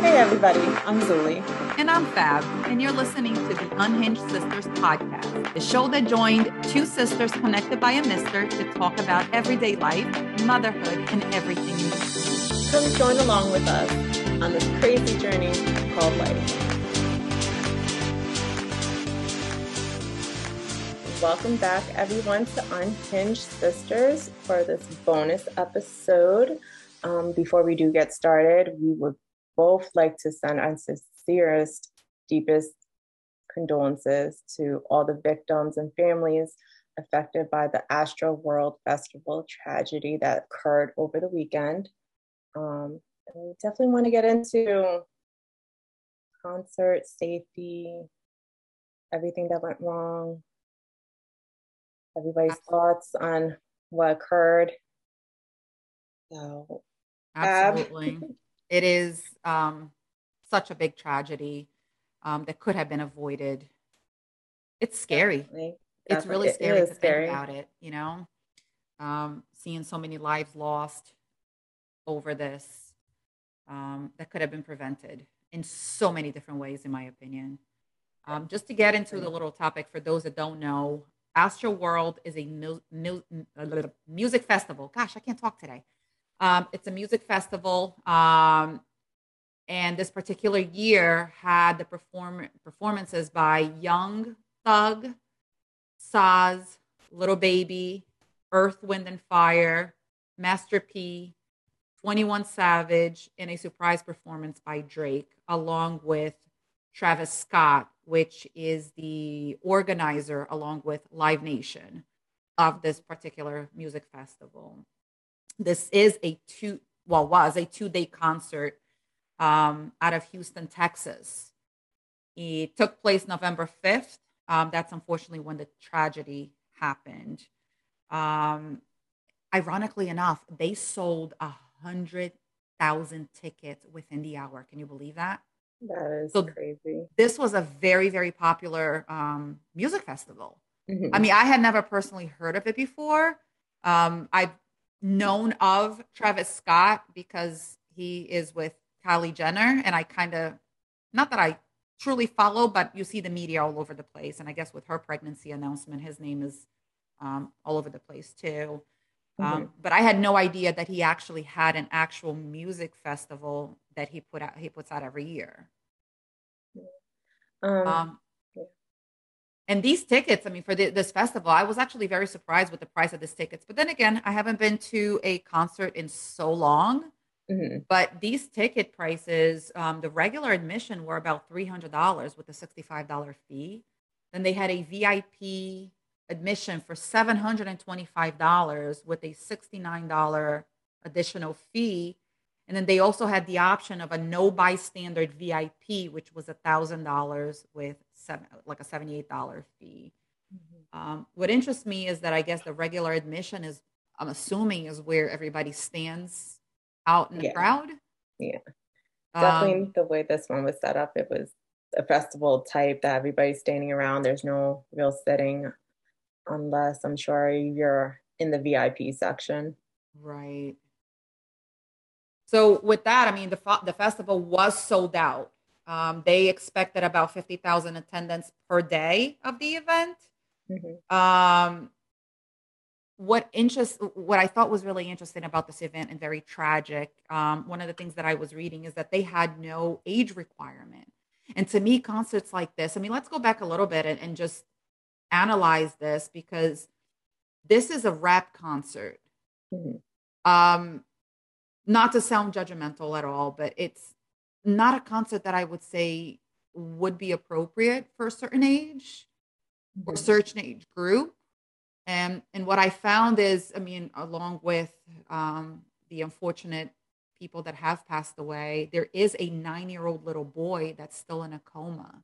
Hey, everybody, I'm Zuli. And I'm Fab, and you're listening to the Unhinged Sisters podcast, the show that joined two sisters connected by a mister to talk about everyday life, motherhood, and everything in between. Come join along with us on this crazy journey called life. Welcome back, everyone, to Unhinged Sisters for this bonus episode. Um, before we do get started, we would both like to send our sincerest, deepest condolences to all the victims and families affected by the Astro World Festival tragedy that occurred over the weekend. Um, we definitely want to get into concert safety, everything that went wrong, everybody's thoughts on what occurred. So, absolutely, it is um, such a big tragedy um, that could have been avoided. It's scary. Definitely. It's really scary to scary. think about it. You know, um, seeing so many lives lost over this um, that could have been prevented in so many different ways, in my opinion. Um, just to get into the little topic for those that don't know, Astro World is a mu- mu- music festival. Gosh, I can't talk today. Um, it's a music festival. Um, and this particular year had the perform- performances by Young Thug, SZA, Little Baby, Earth, Wind, and Fire, Master P, 21 Savage, and a surprise performance by Drake, along with Travis Scott, which is the organizer along with Live Nation of this particular music festival. This is a two, well, was a two day concert um, out of Houston, Texas. It took place November 5th. Um, that's unfortunately when the tragedy happened. Um, ironically enough, they sold a hundred thousand tickets within the hour. Can you believe that? That is so crazy. This was a very, very popular um, music festival. Mm-hmm. I mean, I had never personally heard of it before. Um, I've known of Travis Scott because he is with Kylie Jenner, and I kind of, not that I truly follow, but you see the media all over the place. And I guess with her pregnancy announcement, his name is um, all over the place too. Um, mm-hmm. but I had no idea that he actually had an actual music festival that he put out he puts out every year. Um, um, and these tickets, I mean, for the, this festival, I was actually very surprised with the price of these tickets. But then again, I haven't been to a concert in so long. Mm-hmm. But these ticket prices, um, the regular admission were about three hundred dollars with a sixty-five dollar fee. Then they had a VIP admission for $725 with a $69 additional fee. And then they also had the option of a no bystander VIP, which was a $1,000 with seven, like a $78 fee. Mm-hmm. Um, what interests me is that I guess the regular admission is, I'm assuming, is where everybody stands out in the yeah. crowd. Yeah. Definitely um, the way this one was set up, it was a festival type that everybody's standing around. There's no real sitting unless I'm sure you're in the VIP section. Right. So with that, I mean, the the festival was sold out. Um, they expected about fifty thousand attendance per day of the event. Mm-hmm. Um, what interest, what I thought was really interesting about this event and very tragic. Um, one of the things that I was reading is that they had no age requirement. And to me, concerts like this, I mean, let's go back a little bit and, and just analyze this because this is a rap concert. Mm-hmm. Um, not to sound judgmental at all, but it's not a concert that I would say would be appropriate for a certain age mm-hmm. or certain age group. And and what I found is, I mean, along with um, the unfortunate people that have passed away, there is a nine year old little boy that's still in a coma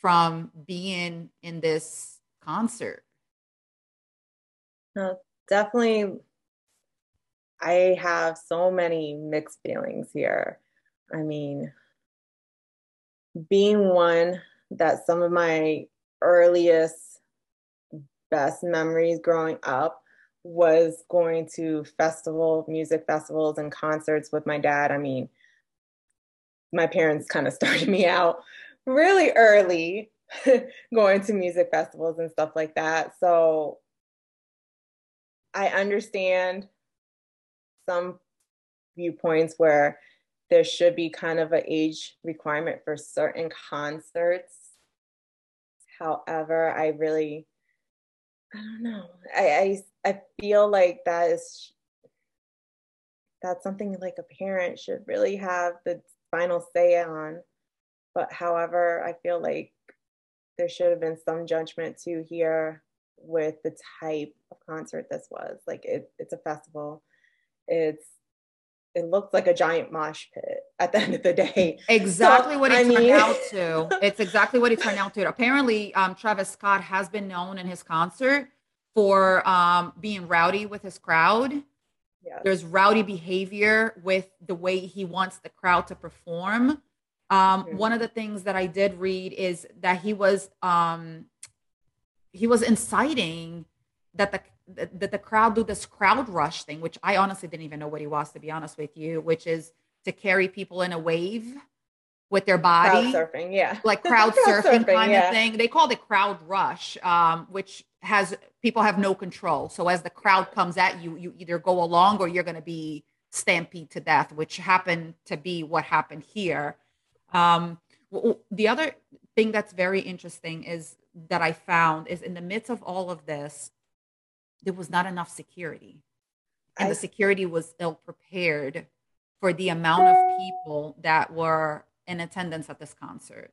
from being in this concert? No, definitely. I have so many mixed feelings here. I mean, being one that some of my earliest best memories growing up was going to festival music festivals and concerts with my dad. I mean, my parents kind of started me out really early going to music festivals and stuff like that. So I understand some viewpoints where there should be kind of an age requirement for certain concerts. However, I really, I don't know. I, I, I feel like that is, that's something like a parent should really have the final say on. But however, I feel like there should have been some judgment too here with the type of concert this was. Like it, it's a festival. It's it looks like a giant mosh pit at the end of the day. Exactly so, what it I turned mean... out to. It's exactly what it turned out to. Apparently, um, Travis Scott has been known in his concert for um, being rowdy with his crowd. Yes. There's rowdy behavior with the way he wants the crowd to perform. Um, mm-hmm. One of the things that I did read is that he was um, he was inciting that the that the crowd do this crowd rush thing, which I honestly didn't even know what he was to be honest with you, which is to carry people in a wave with their body, crowd surfing, yeah, like crowd, crowd surfing, surfing, kind yeah. of thing. They call it crowd rush, um, which has people have no control. So as the crowd comes at you, you either go along or you're going to be stampede to death, which happened to be what happened here. Um, the other thing that's very interesting is that I found is in the midst of all of this, there was not enough security. And I, the security was ill prepared for the amount of people that were in attendance at this concert.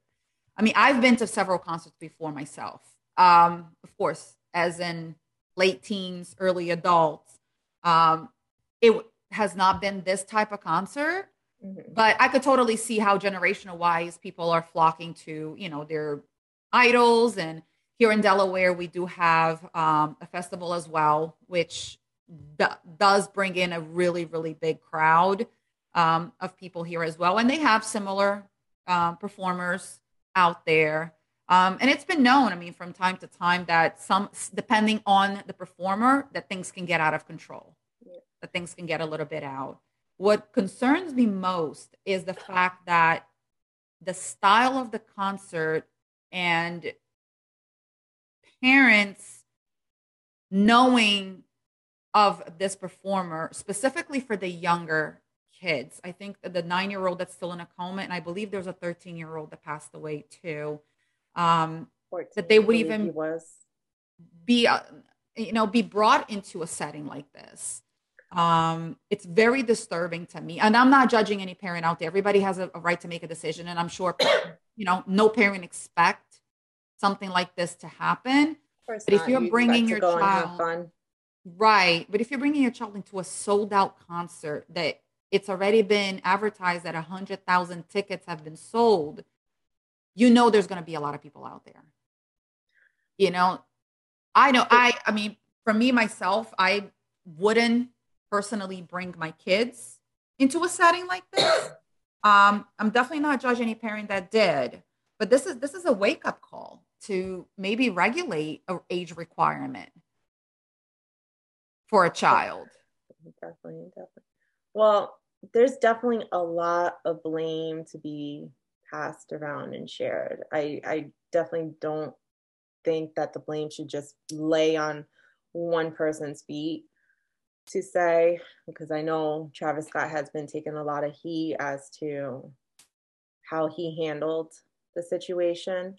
I mean, I've been to several concerts before myself. Um, of course, as in late teens, early adults. Um, it has not been this type of concert, Mm-hmm. But I could totally see how generational wise people are flocking to, you know, their idols. And here in Delaware, we do have um, a festival as well, which d- does bring in a really, really big crowd um, of people here as well. And they have similar um, performers out there. Um, and it's been known, I mean, from time to time that some, depending on the performer, that things can get out of control, yeah. that things can get a little bit out. What concerns me most is the fact that the style of the concert and parents knowing of this performer, specifically for the younger kids. I think the nine year old that's still in a coma, and I believe there's a 13 year old that passed away too. Um, 14, that they would even be, uh, you know, be brought into a setting like this um, it's very disturbing to me. And I'm not judging any parent out there. Everybody has a, a right to make a decision. And I'm sure, you know, no parent expect something like this to happen. But if you're you bringing your child, right. But if you're bringing your child into a sold out concert that it's already been advertised that a hundred thousand tickets have been sold, you know, there's going to be a lot of people out there. You know, I know, I, I mean, for me, myself, I wouldn't personally bring my kids into a setting like this. Um, I'm definitely not judging any parent that did, but this is this is a wake up call to maybe regulate a age requirement for a child. Definitely, definitely. Well, there's definitely a lot of blame to be passed around and shared. I I definitely don't think that the blame should just lay on one person's feet to say because I know Travis Scott has been taking a lot of heat as to how he handled the situation.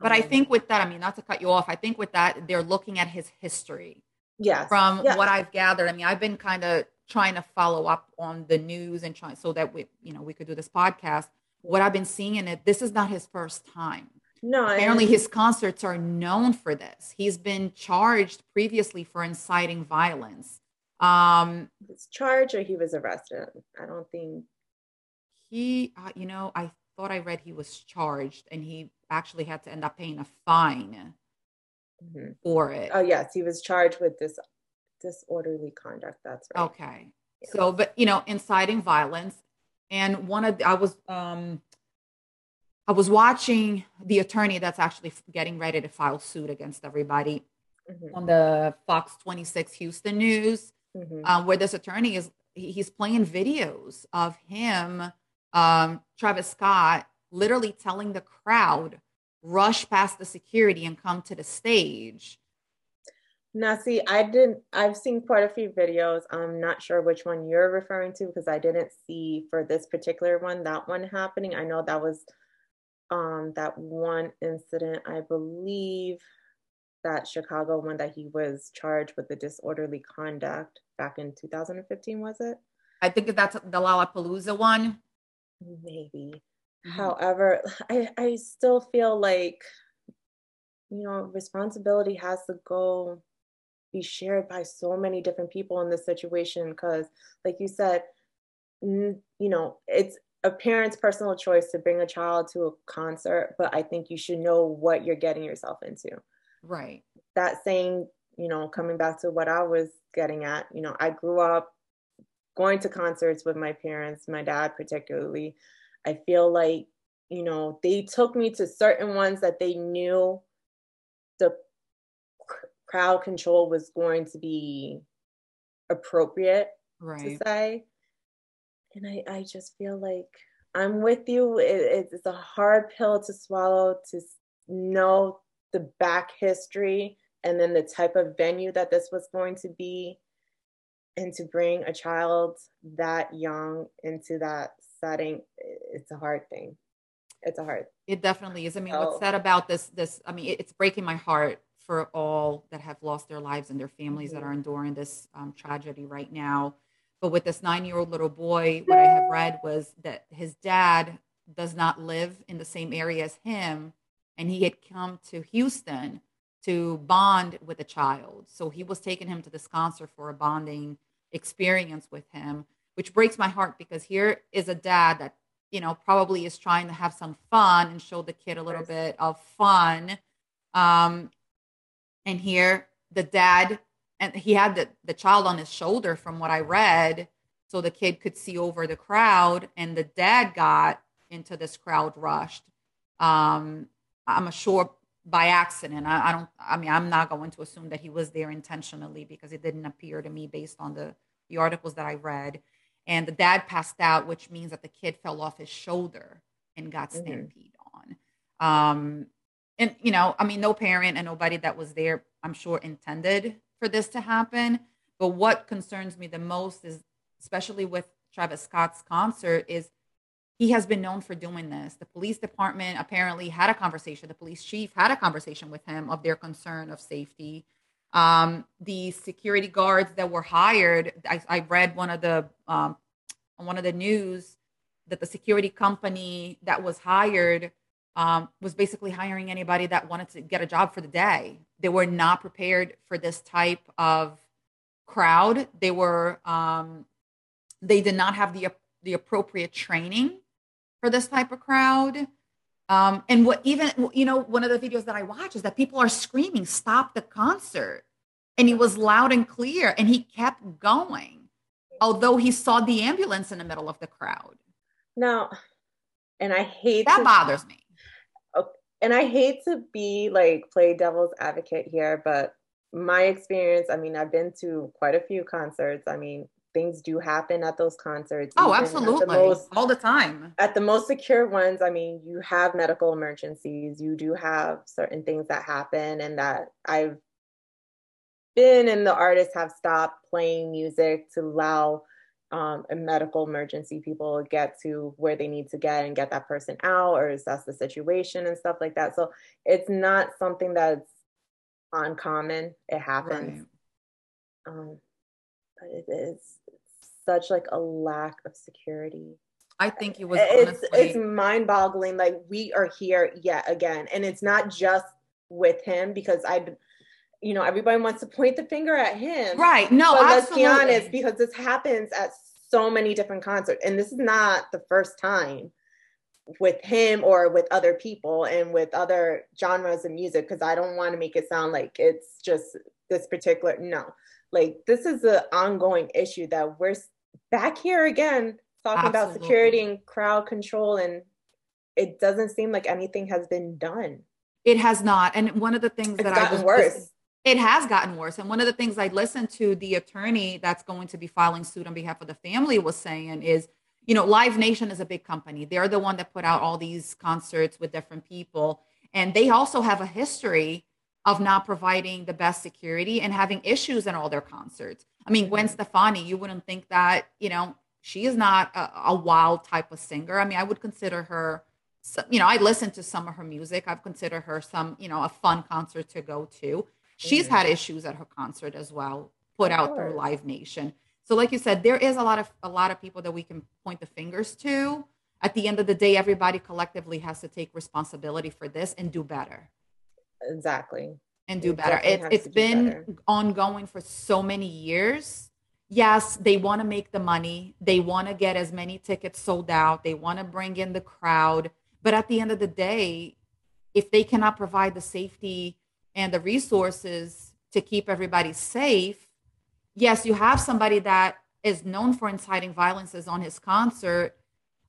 But I think with that, I mean, not to cut you off, I think with that, they're looking at his history. Yes. From yes. what I've gathered, I mean, I've been kind of trying to follow up on the news and trying so that we, you know, we could do this podcast. What I've been seeing in it, this is not his first time. No, apparently his concerts are known for this. He's been charged previously for inciting violence. Um, was charged or he was arrested. I don't think he. Uh, you know, I thought I read he was charged and he actually had to end up paying a fine mm-hmm. for it. Oh yes, he was charged with this disorderly conduct. That's right. Okay. Yeah. So, but you know, inciting violence, and one of the, I was um I was watching the attorney that's actually getting ready to file suit against everybody mm-hmm. on the Fox 26 Houston News, mm-hmm. um, where this attorney is he's playing videos of him, um, Travis Scott, literally telling the crowd, rush past the security and come to the stage. Now, see, I didn't, I've seen quite a few videos. I'm not sure which one you're referring to because I didn't see for this particular one that one happening. I know that was um, that one incident, I believe that Chicago one that he was charged with the disorderly conduct back in 2015, was it? I think that's the Lollapalooza one. Maybe. Mm-hmm. However, I, I still feel like, you know, responsibility has to go be shared by so many different people in this situation because, like you said, you know, it's a parent's personal choice to bring a child to a concert, but I think you should know what you're getting yourself into. Right. That saying, you know, coming back to what I was getting at, you know, I grew up going to concerts with my parents, my dad particularly. I feel like, you know, they took me to certain ones that they knew the crowd control was going to be appropriate right. to say. And I, I just feel like I'm with you. It, it's a hard pill to swallow to know the back history and then the type of venue that this was going to be and to bring a child that young into that setting it's a hard thing it's a hard it definitely is i mean what's said about this this i mean it's breaking my heart for all that have lost their lives and their families mm-hmm. that are enduring this um, tragedy right now but with this nine year old little boy what i have read was that his dad does not live in the same area as him and he had come to houston to bond with a child. So he was taking him to this concert for a bonding experience with him, which breaks my heart because here is a dad that, you know, probably is trying to have some fun and show the kid a little bit of fun. Um, and here the dad, and he had the, the child on his shoulder from what I read. So the kid could see over the crowd, and the dad got into this crowd rushed. Um, I'm a sure by accident. I, I, don't. I mean, I'm not going to assume that he was there intentionally because it didn't appear to me based on the the articles that I read. And the dad passed out, which means that the kid fell off his shoulder and got mm-hmm. stampede on. Um, and you know, I mean, no parent and nobody that was there, I'm sure, intended for this to happen. But what concerns me the most is, especially with Travis Scott's concert, is he has been known for doing this. The police department apparently had a conversation. The police chief had a conversation with him of their concern of safety. Um, the security guards that were hired, I, I read one of the um, on one of the news that the security company that was hired um, was basically hiring anybody that wanted to get a job for the day. They were not prepared for this type of crowd. They were um, they did not have the the appropriate training for this type of crowd. Um, and what even, you know, one of the videos that I watch is that people are screaming, stop the concert. And he was loud and clear and he kept going, although he saw the ambulance in the middle of the crowd. Now, and I hate that to, bothers me. Oh, and I hate to be like play devil's advocate here, but my experience, I mean, I've been to quite a few concerts. I mean, things do happen at those concerts. Oh, absolutely. The most, All the time. At the most secure ones, I mean, you have medical emergencies, you do have certain things that happen, and that I've been and the artists have stopped playing music to allow um, a medical emergency people get to where they need to get and get that person out or assess the situation and stuff like that. So it's not something that's uncommon. It happens. Right. Um, but it is such like a lack of security. I think it was it's honestly... it's mind boggling. Like we are here yet again, and it's not just with him because I, you know, everybody wants to point the finger at him. Right? No, but let's be honest, because this happens at so many different concerts, and this is not the first time with him or with other people and with other genres of music because I don't want to make it sound like it's just this particular no like this is an ongoing issue that we're back here again talking Absolutely. about security and crowd control and it doesn't seem like anything has been done it has not and one of the things it's that i was worse it has gotten worse. And one of the things I listened to the attorney that's going to be filing suit on behalf of the family was saying is, you know, Live Nation is a big company. They're the one that put out all these concerts with different people. And they also have a history of not providing the best security and having issues in all their concerts. I mean, Gwen. Stefani, you wouldn't think that, you know, she is not a, a wild type of singer. I mean, I would consider her, you know, I listen to some of her music. I've considered her some, you know, a fun concert to go to. She's mm-hmm. had issues at her concert as well, put out through Live Nation. So, like you said, there is a lot of a lot of people that we can point the fingers to. At the end of the day, everybody collectively has to take responsibility for this and do better. Exactly. And do better. It, it's been better. ongoing for so many years. Yes, they want to make the money. They want to get as many tickets sold out. They want to bring in the crowd. But at the end of the day, if they cannot provide the safety and the resources to keep everybody safe, yes, you have somebody that is known for inciting violences on his concert,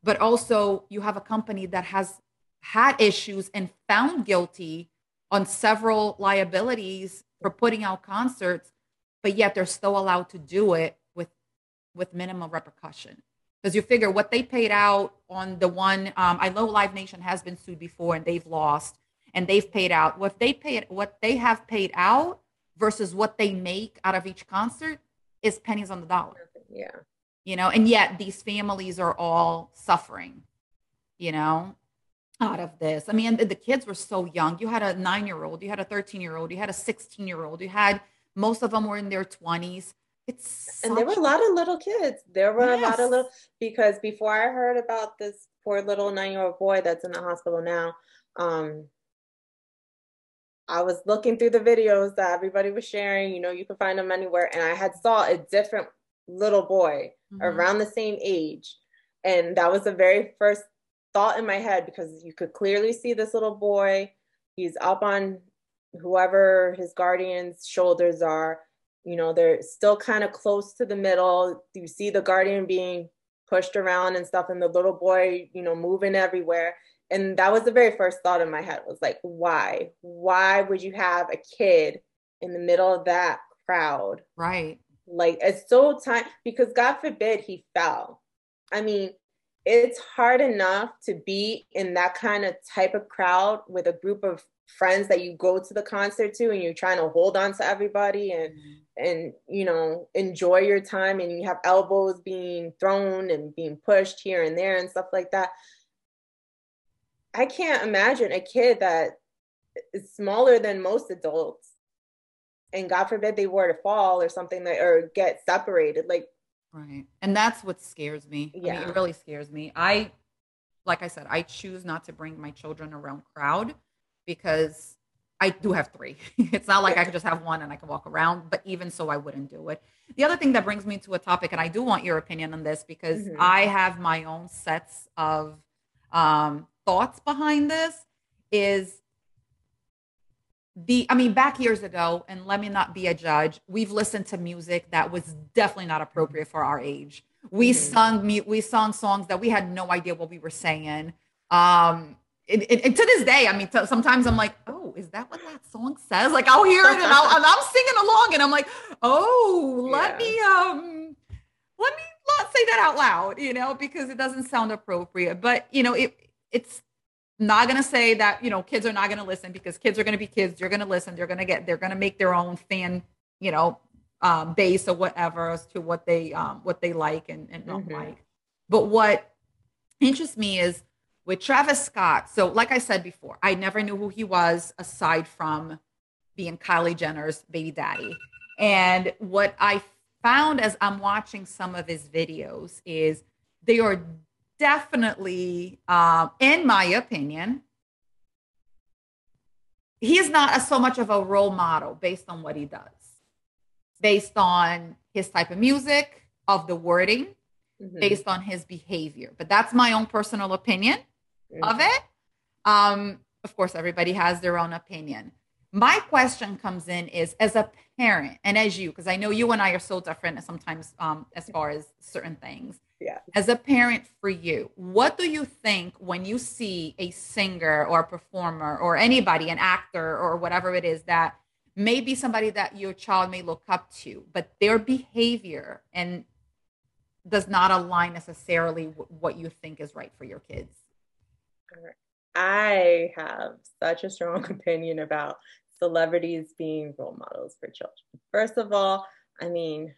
but also you have a company that has had issues and found guilty on several liabilities for putting out concerts, but yet they're still allowed to do it with with minimal repercussion. Because you figure what they paid out on the one, um, I know Live Nation has been sued before and they've lost and they've paid out. What they paid what they have paid out versus what they make out of each concert is pennies on the dollar. Yeah. You know and yet these families are all suffering you know out of this i mean the kids were so young you had a nine year old you had a 13 year old you had a 16 year old you had most of them were in their 20s it's and there were a lot of little kids there were yes. a lot of little because before i heard about this poor little nine year old boy that's in the hospital now um I was looking through the videos that everybody was sharing. You know, you can find them anywhere, and I had saw a different little boy mm-hmm. around the same age, and that was the very first thought in my head because you could clearly see this little boy. He's up on whoever his guardian's shoulders are. You know, they're still kind of close to the middle. You see the guardian being pushed around and stuff, and the little boy, you know, moving everywhere and that was the very first thought in my head was like why why would you have a kid in the middle of that crowd right like it's so time because god forbid he fell i mean it's hard enough to be in that kind of type of crowd with a group of friends that you go to the concert to and you're trying to hold on to everybody and mm-hmm. and you know enjoy your time and you have elbows being thrown and being pushed here and there and stuff like that I can't imagine a kid that is smaller than most adults and God forbid they were to fall or something that or get separated. Like Right. And that's what scares me. Yeah. I mean, it really scares me. I like I said, I choose not to bring my children around crowd because I do have three. it's not like I can just have one and I can walk around, but even so, I wouldn't do it. The other thing that brings me to a topic, and I do want your opinion on this because mm-hmm. I have my own sets of um, thoughts behind this is the i mean back years ago and let me not be a judge we've listened to music that was definitely not appropriate for our age we mm-hmm. sung we sung songs that we had no idea what we were saying um and, and, and to this day i mean t- sometimes i'm like oh is that what that song says like i'll hear it and, i am singing along and i'm like oh let yeah. me um let me not say that out loud you know because it doesn't sound appropriate but you know it it's not going to say that you know kids are not going to listen because kids are going to be kids. They're going to listen. They're going to get they're going to make their own fan you know um, base or whatever as to what they um, what they like and, and don't mm-hmm. like. But what interests me is with travis scott so like i said before i never knew who he was aside from being kylie jenner's baby daddy. And what i found as i'm watching some of his videos is they are definitely, um, in my opinion, he is not so much of a role model based on what he does, based on his type of music, of the wording, mm-hmm. based on his behavior. But that's my own personal opinion mm-hmm. of it. Um, of course, everybody has their own opinion. My question comes in is as a parent and as you, because I know you and I are so different sometimes um, as far as certain things yeah. As a parent for you, what do you think when you see a singer or a performer or anybody, an actor or whatever it is that may be somebody that your child may look up to, but their behavior and does not align necessarily with what you think is right for your kids. I have such a strong opinion about celebrities being role models for children. First of all, I mean,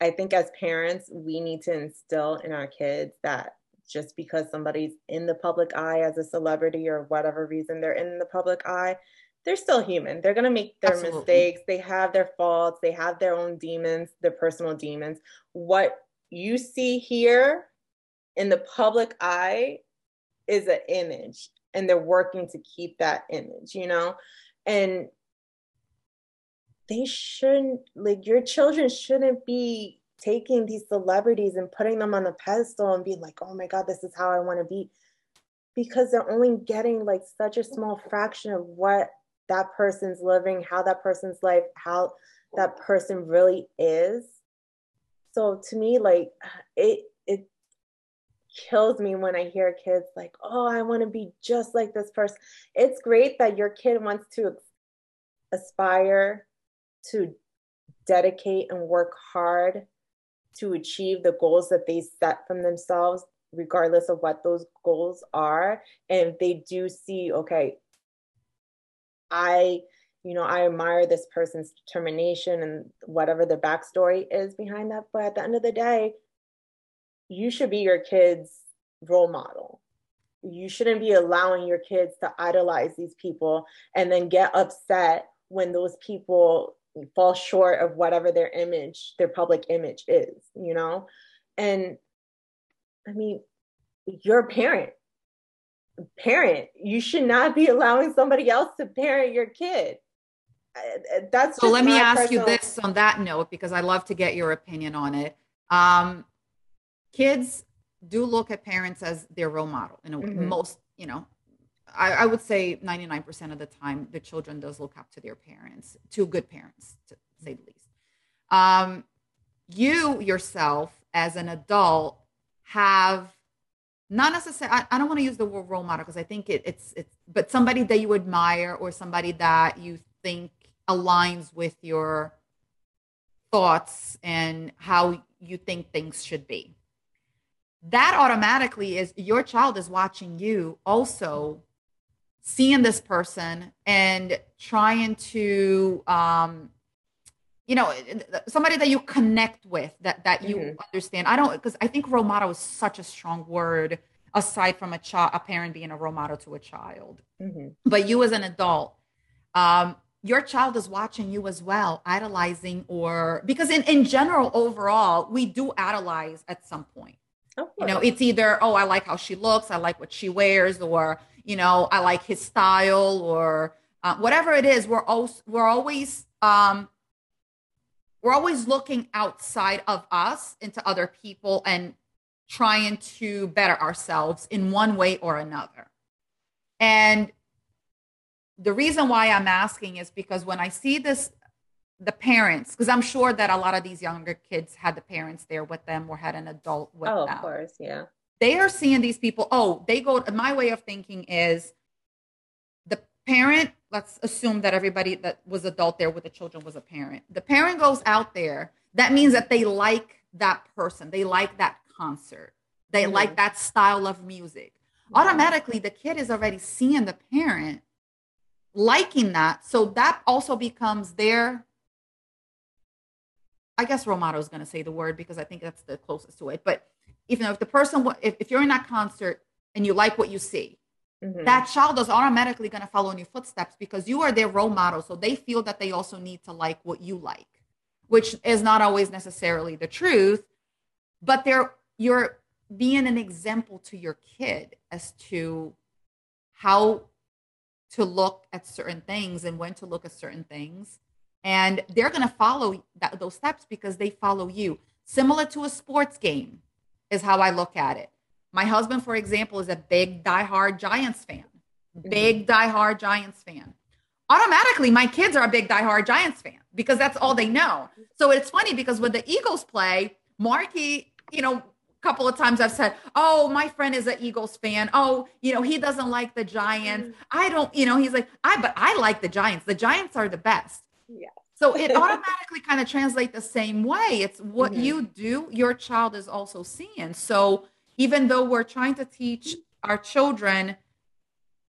I think as parents, we need to instill in our kids that just because somebody's in the public eye as a celebrity or whatever reason they're in the public eye, they're still human. They're going to make their Absolutely. mistakes. They have their faults. They have their own demons, their personal demons. What you see here in the public eye is an image, and they're working to keep that image, you know? And they shouldn't, like, your children shouldn't be taking these celebrities and putting them on the pedestal and being like, oh my God, this is how I want to be. Because they're only getting like such a small fraction of what that person's living, how that person's life, how that person really is. So to me, like it it kills me when I hear kids like, "Oh, I want to be just like this person." It's great that your kid wants to aspire to dedicate and work hard to achieve the goals that they set from themselves regardless of what those goals are and they do see okay I, you know, I admire this person's determination and whatever the backstory is behind that. But at the end of the day, you should be your kid's role model. You shouldn't be allowing your kids to idolize these people and then get upset when those people fall short of whatever their image, their public image is, you know? And I mean, you're a parent parent. You should not be allowing somebody else to parent your kid. That's so. Let me ask personal... you this on that note because I love to get your opinion on it. Um, kids do look at parents as their role model, and mm-hmm. most, you know, I, I, would say 99% of the time, the children does look up to their parents, to good parents, to say the least. Um, you yourself, as an adult, have not necessarily I, I, don't want to use the word role model because i think it, it's it's but somebody that you admire or somebody that you think aligns with your thoughts and how you think things should be that automatically is your child is watching you also seeing this person and trying to um, you know somebody that you connect with that that you mm-hmm. understand i don't because i think role model is such a strong word aside from a child a parent being a role model to a child mm-hmm. but you as an adult um your child is watching you as well idolizing or because in in general overall we do idolize at some point you know it's either oh i like how she looks i like what she wears or you know i like his style or uh, whatever it is we're also we're always um we're always looking outside of us into other people and trying to better ourselves in one way or another. And the reason why I'm asking is because when I see this, the parents, because I'm sure that a lot of these younger kids had the parents there with them or had an adult with oh, them. of course, yeah. They are seeing these people. Oh, they go. My way of thinking is the parent let's assume that everybody that was adult there with the children was a parent. The parent goes out there. That means that they like that person. They like that concert. They mm-hmm. like that style of music. Automatically, the kid is already seeing the parent liking that. So that also becomes their, I guess model is going to say the word because I think that's the closest to it. But even if the person, if, if you're in that concert and you like what you see, Mm-hmm. That child is automatically going to follow in your footsteps because you are their role model. So they feel that they also need to like what you like, which is not always necessarily the truth, but they're you're being an example to your kid as to how to look at certain things and when to look at certain things. And they're going to follow that, those steps because they follow you. Similar to a sports game, is how I look at it. My husband, for example, is a big diehard Giants fan. Mm-hmm. Big diehard Giants fan. Automatically, my kids are a big diehard Giants fan because that's all they know. So it's funny because when the Eagles play, Marky, you know, a couple of times I've said, "Oh, my friend is an Eagles fan. Oh, you know, he doesn't like the Giants. Mm. I don't, you know, he's like, I but I like the Giants. The Giants are the best." Yeah. So it automatically kind of translates the same way. It's what mm-hmm. you do, your child is also seeing. So even though we're trying to teach our children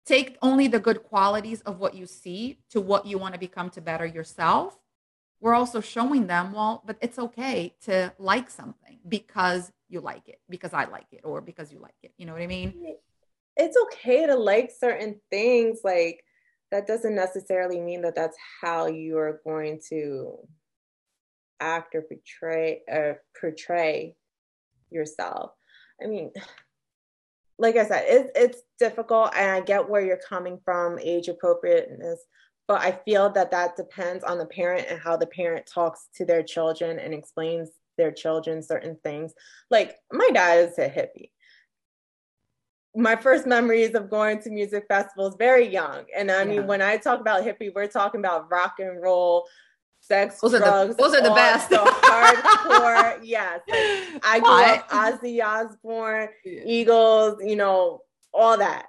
take only the good qualities of what you see to what you want to become to better yourself we're also showing them well but it's okay to like something because you like it because i like it or because you like it you know what i mean it's okay to like certain things like that doesn't necessarily mean that that's how you are going to act or portray or portray yourself i mean like i said it's, it's difficult and i get where you're coming from age appropriateness but I feel that that depends on the parent and how the parent talks to their children and explains their children certain things. Like my dad is a hippie. My first memories of going to music festivals very young. And I mean, when I talk about hippie, we're talking about rock and roll, sex, those drugs. Are the, those are the best. The hardcore. yes. Like, I grew up Ozzy Osbourne, yeah. Eagles, you know, all that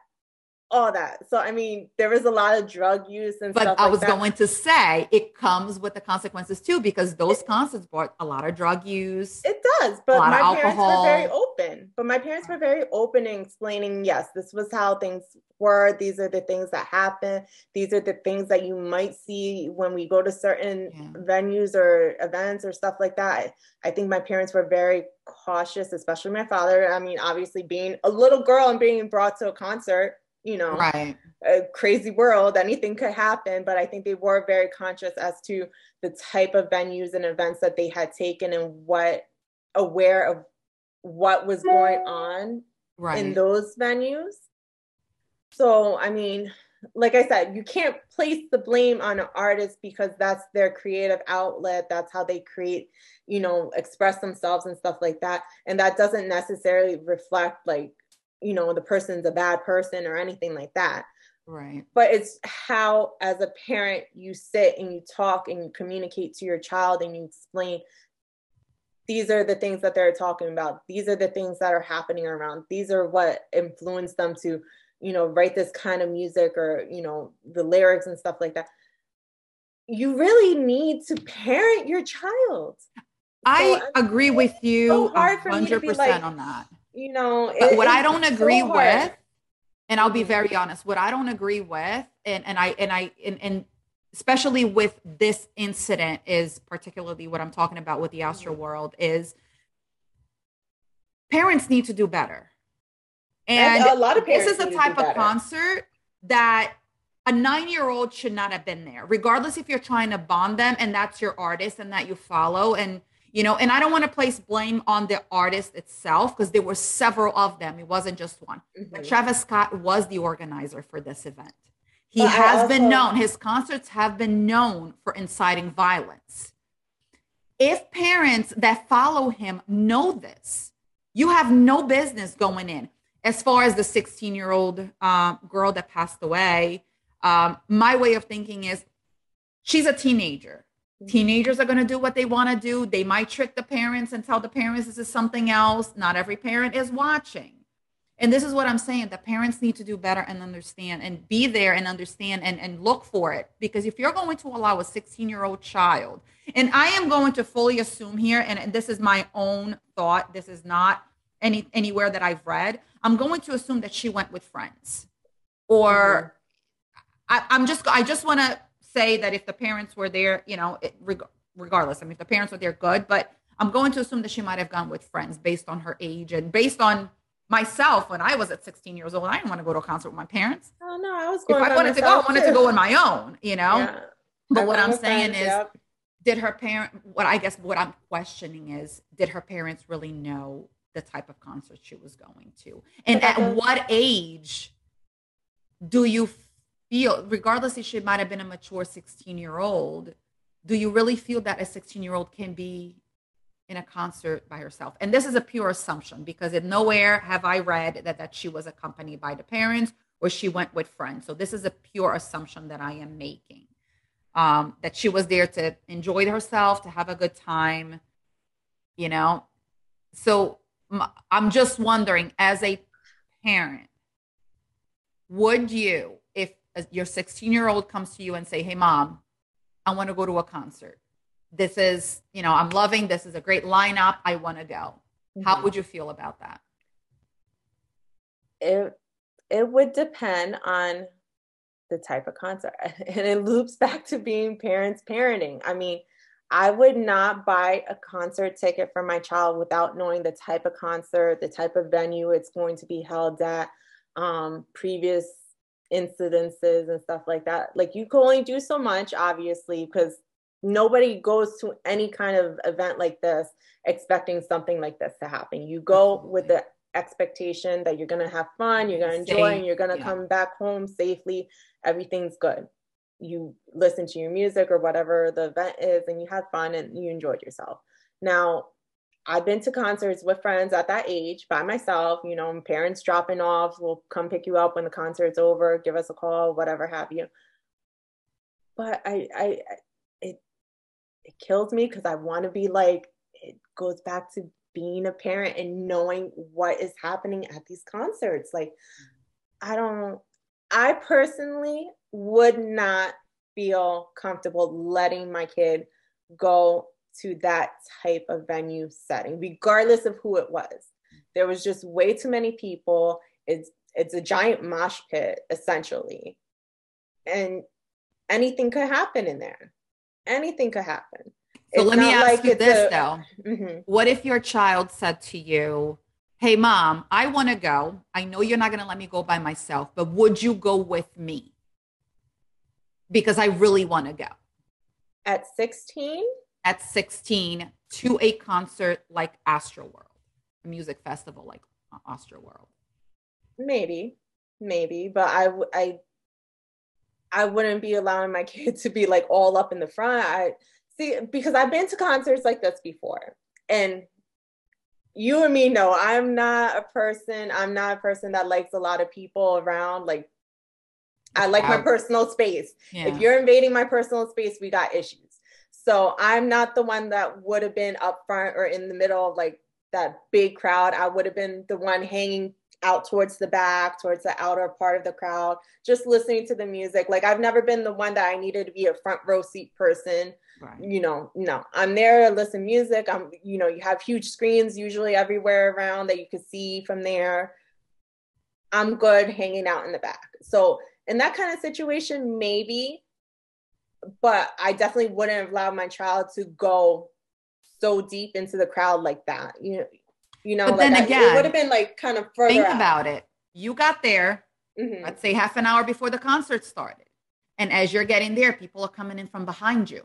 all that. So I mean, there was a lot of drug use and but stuff. I like was that. going to say it comes with the consequences too, because those concerts brought a lot of drug use. It does, but my parents were very open. But my parents were very open in explaining, yes, this was how things were. These are the things that happen. These are the things that you might see when we go to certain yeah. venues or events or stuff like that. I think my parents were very cautious, especially my father. I mean, obviously being a little girl and being brought to a concert you know, right. a crazy world, anything could happen. But I think they were very conscious as to the type of venues and events that they had taken and what aware of what was going on right. in those venues. So, I mean, like I said, you can't place the blame on an artist because that's their creative outlet. That's how they create, you know, express themselves and stuff like that. And that doesn't necessarily reflect like you know the person's a bad person or anything like that. Right. But it's how as a parent you sit and you talk and you communicate to your child and you explain these are the things that they're talking about. These are the things that are happening around. These are what influenced them to you know write this kind of music or you know the lyrics and stuff like that. You really need to parent your child. I so, agree with you so 100% like, on that you know it, what i don't agree so with and i'll be very honest what i don't agree with and and i and i and, and especially with this incident is particularly what i'm talking about with the astro mm-hmm. world is parents need to do better. And, and a lot of this is a type of concert that a nine year old should not have been there regardless if you're trying to bond them and that's your artist and that you follow. And you know and i don't want to place blame on the artist itself because there were several of them. It wasn't just one. Mm-hmm. but travis scott was the organizer for this event. He but has also- been known his concerts have been known for inciting violence. If parents that follow him know this you have no business going in. As far as the 16 year old uh, girl that passed away um, my way of thinking is she's a teenager Teenagers are going to do what they want to do. They might trick the parents and tell the parents this is something else. Not every parent is watching. And this is what I'm saying. The parents need to do better and understand and be there and understand and, and look for it. Because if you're going to allow a 16 year old child, and I am going to fully assume here, and this is my own thought, this is not any anywhere that I've read, I'm going to assume that she went with friends. Or mm-hmm. I, I'm just I just want to say that if the parents were there, you know, it, reg- regardless, I mean, if the parents were there, good. But I'm going to assume that she might have gone with friends based on her age and based on myself when I was at 16 years old. I didn't want to go to a concert with my parents. Oh no, I was. if I wanted to go, I wanted to go on my own. You know. Yeah. But I what I'm saying friends, is, yep. did her parent? What I guess what I'm questioning is, did her parents really know the type of concert she was going to, and at what age do you feel, regardless if she might have been a mature 16 year old, do you really feel that a 16 year old can be in a concert by herself? And this is a pure assumption because in nowhere have I read that, that she was accompanied by the parents or she went with friends. So this is a pure assumption that I am making. Um, that she was there to enjoy herself, to have a good time, you know. So I'm just wondering, as a parent, would you, your 16 year old comes to you and say, "Hey, mom, I want to go to a concert. This is, you know, I'm loving. This is a great lineup. I want to go." Mm-hmm. How would you feel about that? It it would depend on the type of concert, and it loops back to being parents parenting. I mean I would not buy a concert ticket for my child without knowing the type of concert, the type of venue it's going to be held at, um, previous incidences and stuff like that. Like you can only do so much, obviously, because nobody goes to any kind of event like this expecting something like this to happen. You go with the expectation that you're going to have fun, you're going to enjoy, and you're going to yeah. come back home safely. Everything's good you listen to your music or whatever the event is and you had fun and you enjoyed yourself. Now, I've been to concerts with friends at that age by myself, you know, parents dropping off, will come pick you up when the concert's over, give us a call, whatever have you. But I I it it kills me because I want to be like it goes back to being a parent and knowing what is happening at these concerts. Like I don't I personally would not feel comfortable letting my kid go to that type of venue setting, regardless of who it was. There was just way too many people. It's it's a giant mosh pit essentially, and anything could happen in there. Anything could happen. So it's let me ask like you this a, though: mm-hmm. What if your child said to you, "Hey, mom, I want to go. I know you're not going to let me go by myself, but would you go with me?" because I really want to go. At 16? At 16 to a concert like Astroworld, a music festival like Astroworld. Maybe, maybe, but I, I, I wouldn't be allowing my kid to be like all up in the front. I see because I've been to concerts like this before, and you and me know I'm not a person. I'm not a person that likes a lot of people around. Like I like my personal space. Yeah. If you're invading my personal space, we got issues. So I'm not the one that would have been up front or in the middle of like that big crowd. I would have been the one hanging out towards the back, towards the outer part of the crowd, just listening to the music. Like I've never been the one that I needed to be a front row seat person. Right. You know, no, I'm there to listen music. I'm, you know, you have huge screens usually everywhere around that you can see from there. I'm good hanging out in the back. So in that kind of situation, maybe, but I definitely wouldn't have allowed my child to go so deep into the crowd like that. You know, you know, but like then again, I, it would have been like kind of further. Think out. about it. You got there, mm-hmm. let's say half an hour before the concert started. And as you're getting there, people are coming in from behind you.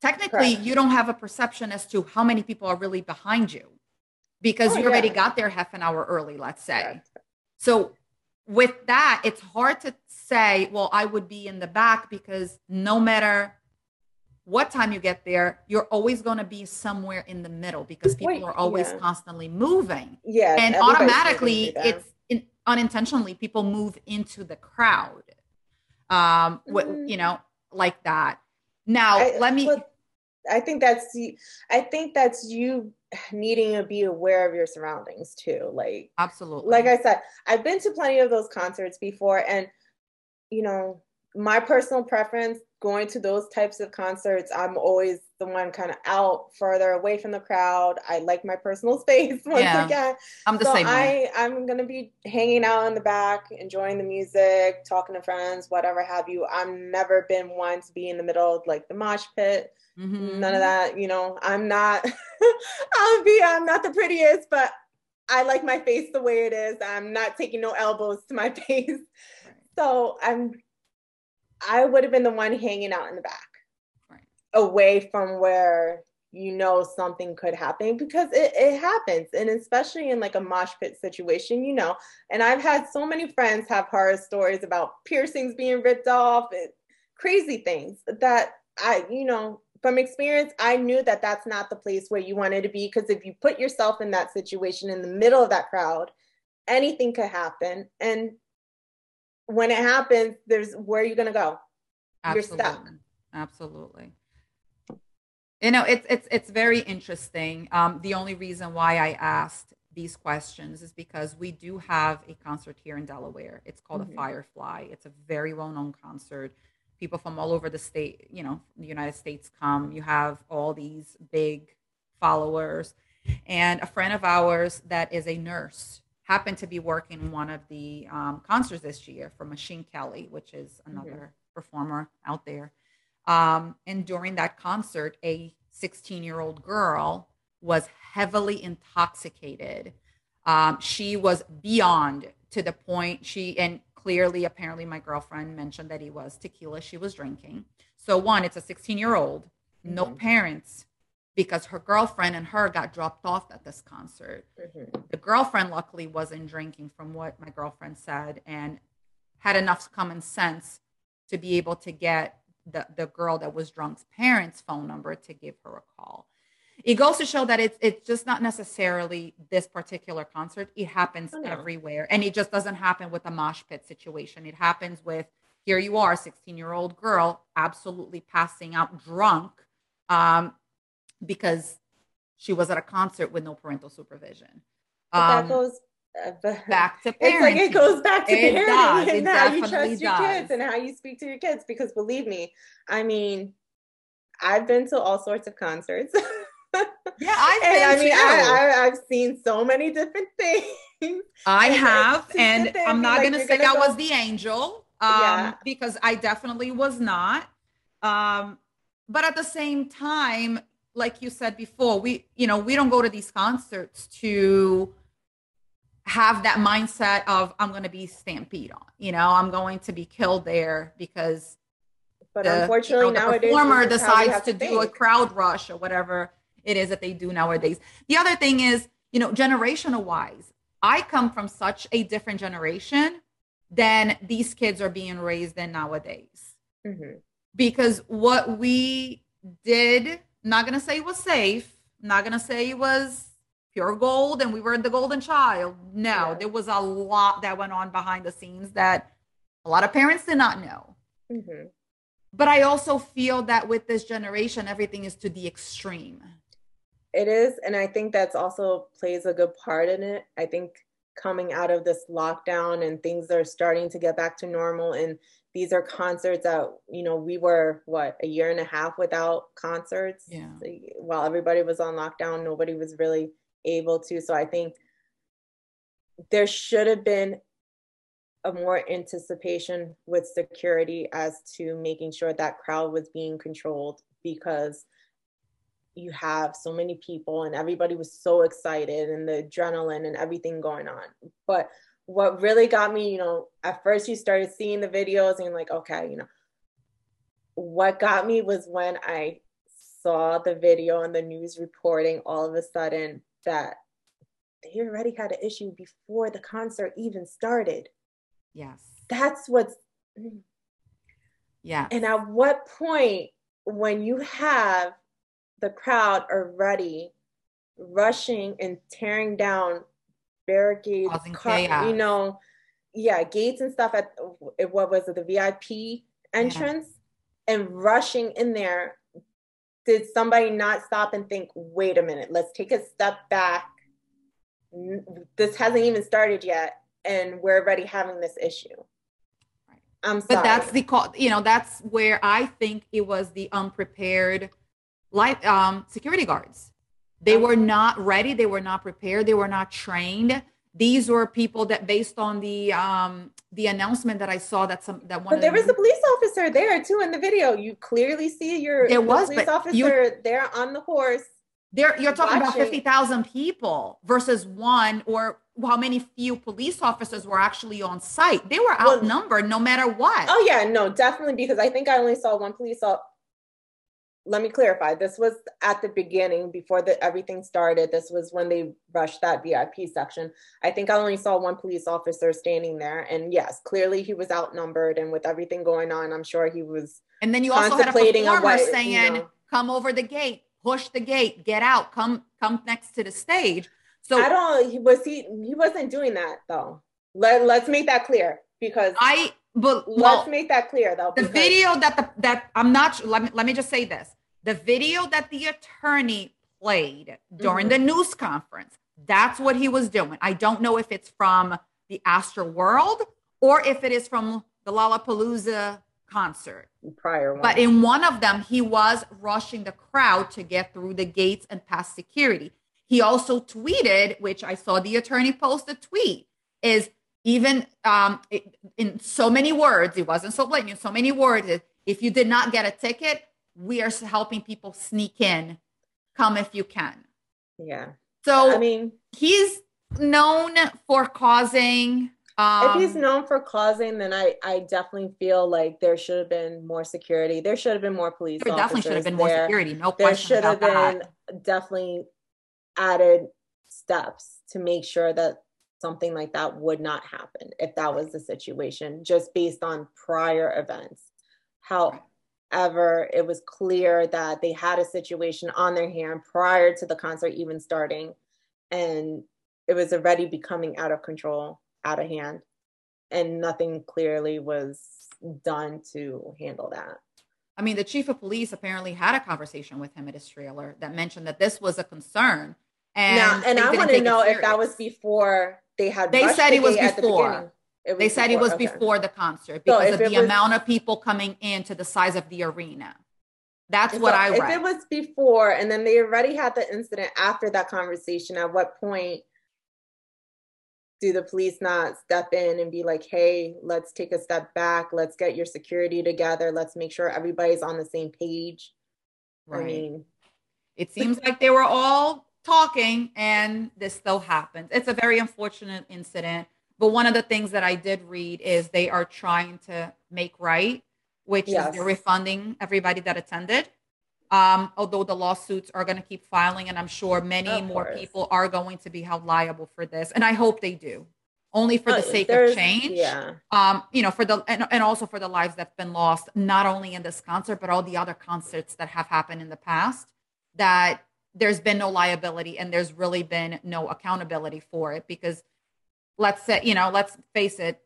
Technically, Correct. you don't have a perception as to how many people are really behind you because oh, you already yeah. got there half an hour early, let's say. So with that, it's hard to say, well, I would be in the back because no matter what time you get there, you're always going to be somewhere in the middle because people are always yeah. constantly moving. Yeah. And automatically, it's in, unintentionally, people move into the crowd. Um, mm-hmm. you know, like that. Now, I, let me. I think that's I think that's you needing to be aware of your surroundings too. Like absolutely. Like I said, I've been to plenty of those concerts before, and you know, my personal preference going to those types of concerts, I'm always the one kind of out further away from the crowd. I like my personal space once yeah, again. I'm the so same. I. I'm gonna be hanging out in the back, enjoying the music, talking to friends, whatever have you. I've never been one to be in the middle of like the mosh pit. Mm-hmm. None of that, you know. I'm not I'll be I'm not the prettiest, but I like my face the way it is. I'm not taking no elbows to my face. Right. So I'm I would have been the one hanging out in the back. Right. Away from where you know something could happen because it, it happens and especially in like a mosh pit situation you know and i've had so many friends have horror stories about piercings being ripped off and crazy things that i you know from experience, I knew that that's not the place where you wanted to be because if you put yourself in that situation in the middle of that crowd, anything could happen. And when it happens, there's where are you going to go? Absolutely. You're stuck. Absolutely. You know, it's it's it's very interesting. Um, the only reason why I asked these questions is because we do have a concert here in Delaware. It's called mm-hmm. a Firefly. It's a very well known concert. People from all over the state, you know, the United States come. You have all these big followers. And a friend of ours that is a nurse happened to be working one of the um, concerts this year for Machine Kelly, which is another mm-hmm. performer out there. Um, and during that concert, a 16 year old girl was heavily intoxicated. Um, she was beyond to the point she, and clearly, apparently, my girlfriend mentioned that he was tequila she was drinking. So, one, it's a 16 year old, no mm-hmm. parents, because her girlfriend and her got dropped off at this concert. Mm-hmm. The girlfriend, luckily, wasn't drinking, from what my girlfriend said, and had enough common sense to be able to get the, the girl that was drunk's parents' phone number to give her a call. It goes to show that it's it's just not necessarily this particular concert. It happens oh, no. everywhere, and it just doesn't happen with a mosh pit situation. It happens with here you are, 16 year old girl, absolutely passing out drunk, um, because she was at a concert with no parental supervision. Um, that goes uh, back to parenting. It's like it goes back to it parenting does, and how you trust your does. kids and how you speak to your kids. Because believe me, I mean, I've been to all sorts of concerts. yeah, I've been I mean, I, I, have seen so many different things. I have, and I'm not like, gonna say gonna I go... was the angel, um, yeah. because I definitely was not. Um, but at the same time, like you said before, we, you know, we don't go to these concerts to have that mindset of I'm going to be stampede on, you know, I'm going to be killed there because but the, unfortunately you know, the nowadays performer decides to, to do a crowd rush or whatever it is that they do nowadays. The other thing is, you know, generational wise, I come from such a different generation than these kids are being raised in nowadays. Mm-hmm. Because what we did not gonna say it was safe. not gonna say it was pure gold and we were the golden child. No, yeah. there was a lot that went on behind the scenes that a lot of parents did not know. Mm-hmm. But I also feel that with this generation, everything is to the extreme. It is, and I think that's also plays a good part in it. I think coming out of this lockdown and things are starting to get back to normal and these are concerts that you know we were what a year and a half without concerts. Yeah. While everybody was on lockdown nobody was really able to. So i think there should have been a more anticipation with security as to making sure that crowd was being controlled because you have so many people and everybody was so excited and the adrenaline and everything going on. But what really got me, you know, at first you started seeing the videos and like, okay, you know, what got me was when I saw the video and the news reporting all of a sudden that they already had an issue before the concert even started. Yes. That's what's yeah. And at what point when you have the crowd already rushing and tearing down barricades, car, you know, yeah, gates and stuff at what was it, the VIP entrance, yeah. and rushing in there. Did somebody not stop and think, wait a minute, let's take a step back? This hasn't even started yet, and we're already having this issue. I'm sorry. But that's the call, you know that's where I think it was the unprepared life um, security guards they were not ready. They were not prepared. They were not trained. These were people that, based on the um, the announcement that I saw, that some that one. But there was a police officer there too in the video. You clearly see your there was police officer you, there on the horse. There, you're talking watching. about fifty thousand people versus one, or how many few police officers were actually on site. They were outnumbered well, no matter what. Oh yeah, no, definitely because I think I only saw one police let me clarify this was at the beginning before the everything started this was when they rushed that vip section i think i only saw one police officer standing there and yes clearly he was outnumbered and with everything going on i'm sure he was and then you also had a performer what, saying you know, come over the gate push the gate get out come come next to the stage so i don't he was he he wasn't doing that though Let, let's make that clear because i but let's make that clear though. The video that the that I'm not let me let me just say this. The video that the attorney played during mm-hmm. the news conference, That's what he was doing. I don't know if it's from the Astroworld or if it is from the Lollapalooza concert. Prior one. But in one of them, he was rushing the crowd to get through the gates and past security. He also tweeted, which I saw the attorney post a tweet, is even um, in so many words, it wasn't so blatant, in so many words, if you did not get a ticket, we are helping people sneak in. Come if you can. Yeah. So I mean, he's known for causing. Um, if he's um, known for causing, then I I definitely feel like there should have been more security. There should have been more police. There definitely should have been there. more security. No there should have been that. definitely added steps to make sure that something like that would not happen if that was the situation, just based on prior events. However, it was clear that they had a situation on their hand prior to the concert even starting, and it was already becoming out of control, out of hand, and nothing clearly was done to handle that. I mean, the chief of police apparently had a conversation with him at his trailer that mentioned that this was a concern. And, now, and I want to know if that was before they had. They said it was before. It they said before, it was okay. before the concert because so of the was, amount of people coming in to the size of the arena. That's what so I read. If it was before, and then they already had the incident after that conversation, at what point do the police not step in and be like, hey, let's take a step back. Let's get your security together. Let's make sure everybody's on the same page. Right. I mean, it seems like they were all talking and this still happens. It's a very unfortunate incident. But one of the things that I did read is they are trying to make right, which yes. is they're refunding everybody that attended. Um, although the lawsuits are going to keep filing, and I'm sure many of more course. people are going to be held liable for this, and I hope they do, only for the sake of change. Yeah. Um, you know, for the and, and also for the lives that've been lost, not only in this concert but all the other concerts that have happened in the past. That there's been no liability and there's really been no accountability for it because let's say you know let's face it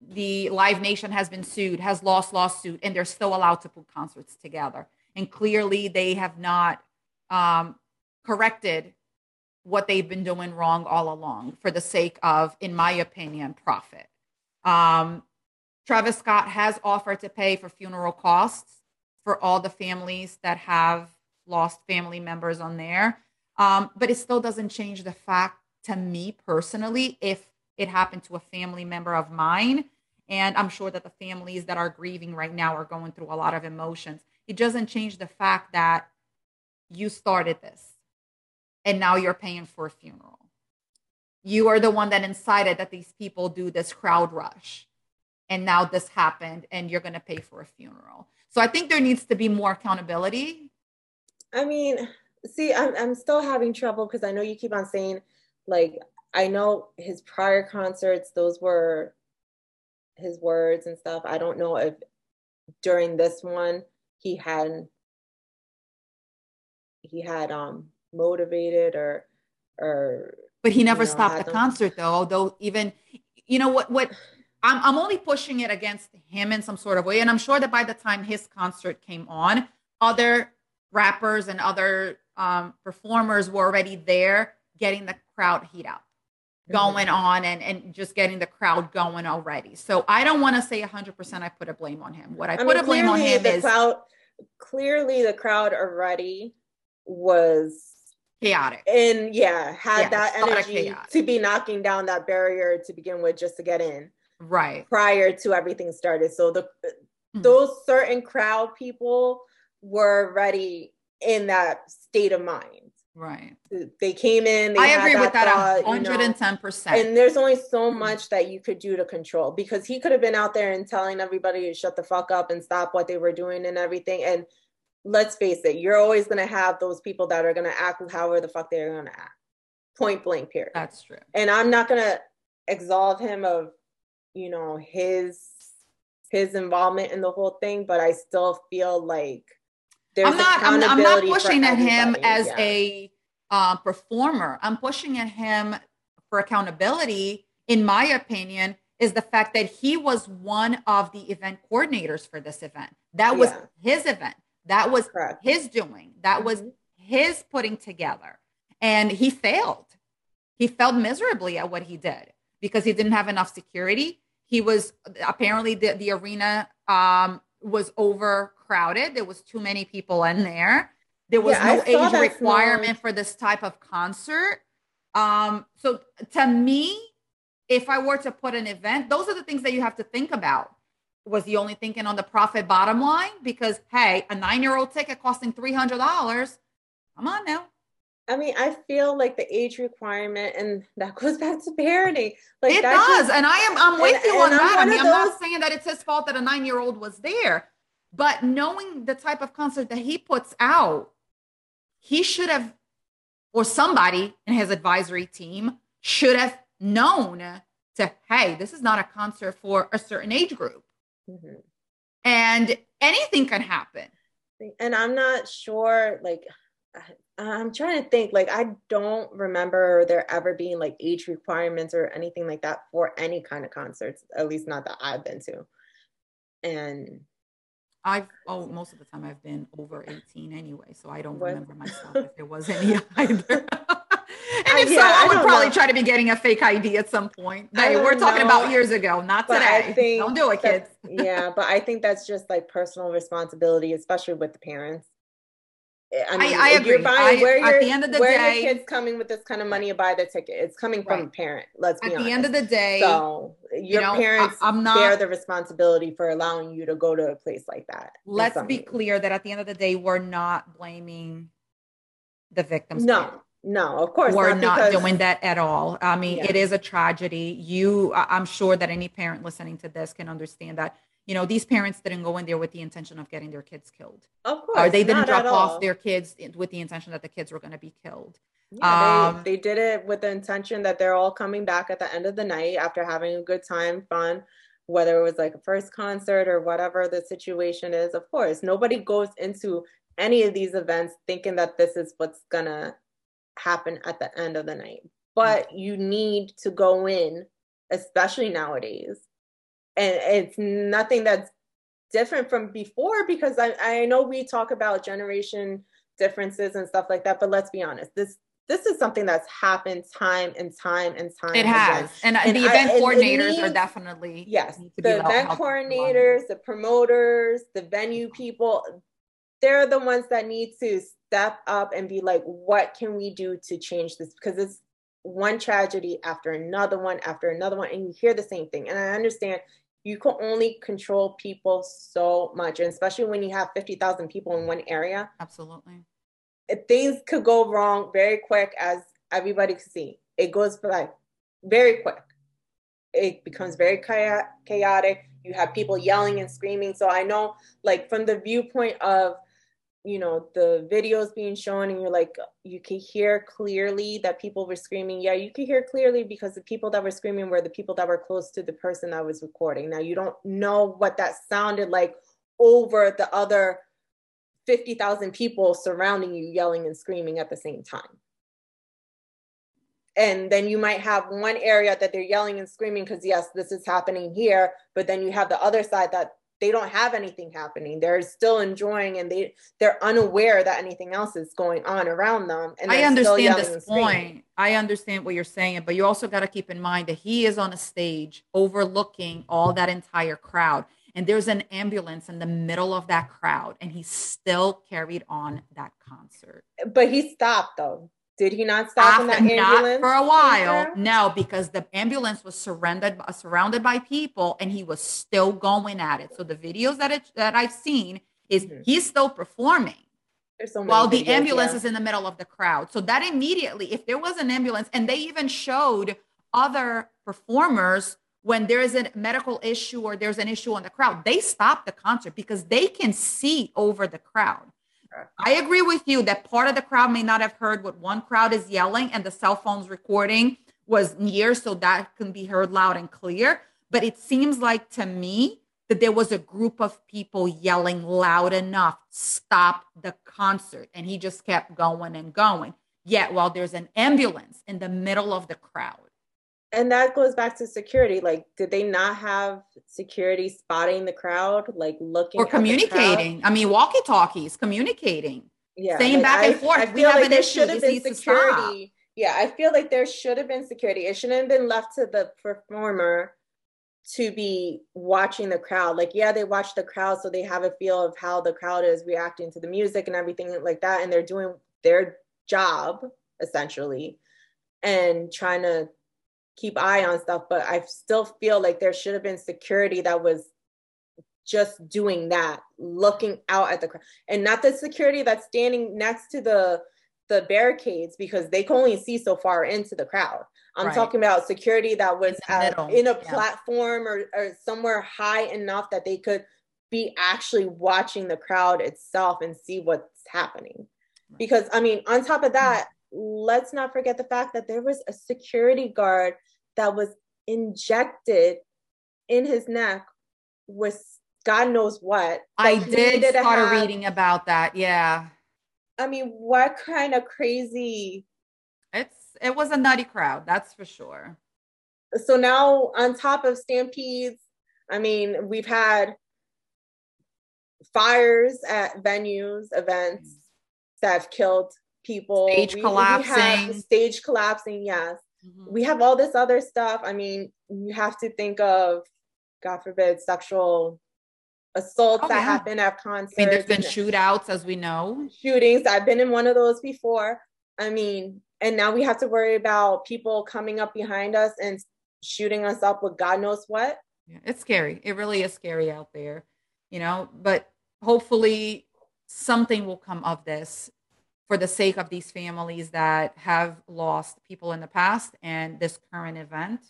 the live nation has been sued has lost lawsuit and they're still allowed to put concerts together and clearly they have not um, corrected what they've been doing wrong all along for the sake of in my opinion profit um, travis scott has offered to pay for funeral costs for all the families that have lost family members on there. Um, but it still doesn't change the fact to me personally if it happened to a family member of mine. And I'm sure that the families that are grieving right now are going through a lot of emotions. It doesn't change the fact that you started this and now you're paying for a funeral. You are the one that incited that these people do this crowd rush. And now this happened and you're going to pay for a funeral. So I think there needs to be more accountability I mean, see, I'm I'm still having trouble because I know you keep on saying like I know his prior concerts, those were his words and stuff. I don't know if during this one he had he had um motivated or or but he never you know, stopped the concert though although even you know what what I'm, I'm only pushing it against him in some sort of way and i'm sure that by the time his concert came on other rappers and other um, performers were already there getting the crowd heat up going on and, and just getting the crowd going already. So I don't want to say 100% I put a blame on him. What I, I put mean, a blame on him the is crowd, clearly the crowd already was chaotic. And yeah, had yeah, that energy to be knocking down that barrier to begin with just to get in. Right. Prior to everything started. So the mm-hmm. those certain crowd people were ready in that state of mind. Right. They came in. They I agree that with that 110%. You know, and there's only so mm-hmm. much that you could do to control because he could have been out there and telling everybody to shut the fuck up and stop what they were doing and everything. And let's face it, you're always going to have those people that are going to act however the fuck they're going to act. Point blank, period. That's true. And I'm not going to absolve him of, you know, his his involvement in the whole thing, but I still feel like I'm not. I'm, I'm, not pushing at him as yeah. a uh, performer. I'm pushing at him for accountability. In my opinion, is the fact that he was one of the event coordinators for this event. That was yeah. his event. That was Correct. his doing. That mm-hmm. was his putting together, and he failed. He failed miserably at what he did because he didn't have enough security. He was apparently the, the arena um, was overcrowded. There was too many people in there. There was yeah, no age requirement for this type of concert. Um, so to me, if I were to put an event, those are the things that you have to think about. Was he only thinking on the profit bottom line? Because hey, a nine-year-old ticket costing three hundred dollars. Come on now. I mean, I feel like the age requirement, and that goes back to parenting. Like it does, just, and I am I'm with and, you on that. I mean, I'm not saying that it's his fault that a nine year old was there, but knowing the type of concert that he puts out, he should have, or somebody in his advisory team should have known to, hey, this is not a concert for a certain age group. Mm-hmm. And anything can happen. And I'm not sure, like, I'm trying to think, like, I don't remember there ever being like age requirements or anything like that for any kind of concerts, at least not that I've been to. And I've oh most of the time I've been over 18 anyway, so I don't what? remember myself if there was any either. and if yeah, so, I, I would probably know. try to be getting a fake ID at some point. Hey, we're talking know. about years ago, not but today. Don't do it, kids. yeah, but I think that's just like personal responsibility, especially with the parents. I mean, I, I agree. You're buying, I, where at the end of the day, where day, your kids coming with this kind of money to buy the ticket? It's coming from right. a parent. Let's be at honest. the end of the day. So your you know, parents I, am not, bear the responsibility for allowing you to go to a place like that. Let's be clear that at the end of the day, we're not blaming the victims. No, no, of course we're not, not because... doing that at all. I mean, yeah. it is a tragedy. You, I'm sure that any parent listening to this can understand that you know these parents didn't go in there with the intention of getting their kids killed. Of course or they didn't drop off their kids with the intention that the kids were going to be killed. Yeah, um, they, they did it with the intention that they're all coming back at the end of the night after having a good time fun whether it was like a first concert or whatever the situation is. Of course nobody goes into any of these events thinking that this is what's gonna happen at the end of the night. But mm-hmm. you need to go in especially nowadays and it's nothing that's different from before because I, I know we talk about generation differences and stuff like that but let's be honest this this is something that's happened time and time and time it has. And, uh, and, the event I, coordinators needs, are definitely yes the event coordinators the promoters the venue people they're the ones that need to step up and be like what can we do to change this? Because it's one tragedy after another one after another one and you hear the same thing. And i understand you can only control people so much and especially when you have 50,000 people in one area. Absolutely. Uh, things could go wrong very quick as everybody can see. It goes by very quick. It becomes very chaotic. You have people yelling and screaming. So i know like from the viewpoint of you know the videos being shown and you're like you can hear clearly that people were screaming. Yeah you can hear clearly because the people that were screaming were the people that were close to the person that was recording. Now you don't know what that sounded like over the other 50,000 people surrounding you yelling and screaming at the same time. And then you might have one area that they're yelling and screaming because yes this is happening here but then you have the other side that they don't have anything happening. They're still enjoying and they they're unaware that anything else is going on around them and i understand this point. I understand what you're saying but you also got to keep in mind that he is on a stage overlooking all that entire crowd and there's an ambulance in the middle of that crowd and he still carried on that concert. But he stopped though did he not stop in that ambulance? For a while. No, because the ambulance was surrounded surrounded by people and he was still going at it. So the videos that it, that I've seen is mm-hmm. he's still performing. So while the ambulance yeah. is in the middle of the crowd. So that immediately, if there was an ambulance, and they even showed other performers when there is a medical issue or there's an issue in the crowd, they stop the concert because they can see over the crowd. I agree with you that part of the crowd may not have heard what one crowd is yelling and the cell phone's recording was near, so that can be heard loud and clear. But it seems like to me that there was a group of people yelling loud enough, stop the concert. And he just kept going and going. Yet while there's an ambulance in the middle of the crowd, and that goes back to security like did they not have security spotting the crowd like looking or communicating i mean walkie talkies communicating yeah saying like back I, and forth I we have like an issue this needs security yeah, I feel like there should have been security. It shouldn't have been left to the performer to be watching the crowd. Like, yeah, they watch the crowd so they have a feel of how the crowd is reacting to the music and everything like that. And they're doing their job essentially and trying to keep eye on stuff. But I still feel like there should have been security that was just doing that, looking out at the crowd, and not the security that's standing next to the the barricades because they can only see so far into the crowd. I'm right. talking about security that was in, at, in a yeah. platform or, or somewhere high enough that they could be actually watching the crowd itself and see what's happening. Right. Because I mean, on top of mm-hmm. that, let's not forget the fact that there was a security guard that was injected in his neck with God knows what. I did start have, reading about that. Yeah. I mean, what kind of crazy? It's it was a nutty crowd, that's for sure. So now, on top of stampedes, I mean, we've had fires at venues, events mm. that have killed people. Stage we, collapsing. We stage collapsing, yes. Mm-hmm. We have all this other stuff. I mean, you have to think of, God forbid, sexual assaults oh, that yeah. happen at concerts. I mean, there's been shootouts, as we know. Shootings. I've been in one of those before. I mean, and now we have to worry about people coming up behind us and shooting us up with God knows what. Yeah, it's scary. It really is scary out there, you know. But hopefully, something will come of this for the sake of these families that have lost people in the past and this current event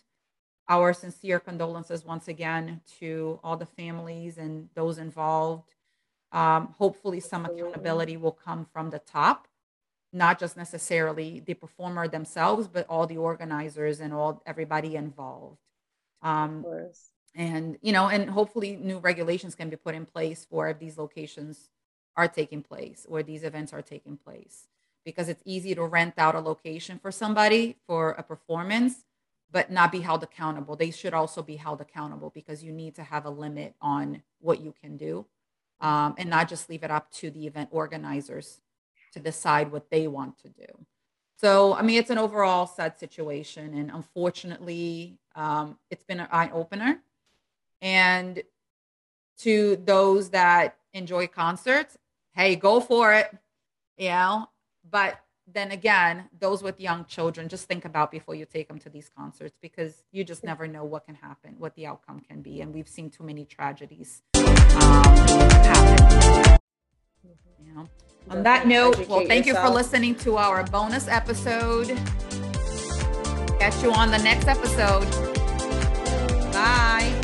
our sincere condolences once again to all the families and those involved. Um, hopefully, some accountability will come from the top, not just necessarily the performer themselves, but all the organizers and all everybody involved. Um, and you know, and hopefully, new regulations can be put in place for if these locations are taking place where these events are taking place, because it's easy to rent out a location for somebody for a performance but not be held accountable. They should also be held accountable because you need to have a limit on what you can do um, and not just leave it up to the event organizers to decide what they want to do. So, I mean, it's an overall sad situation. And unfortunately, um, it's been an eye opener. And to those that enjoy concerts, hey, go for it. You know, but then again, those with young children, just think about before you take them to these concerts because you just never know what can happen, what the outcome can be. And we've seen too many tragedies um, happen. You know? On that note, well, thank you for listening to our bonus episode. Catch you on the next episode. Bye.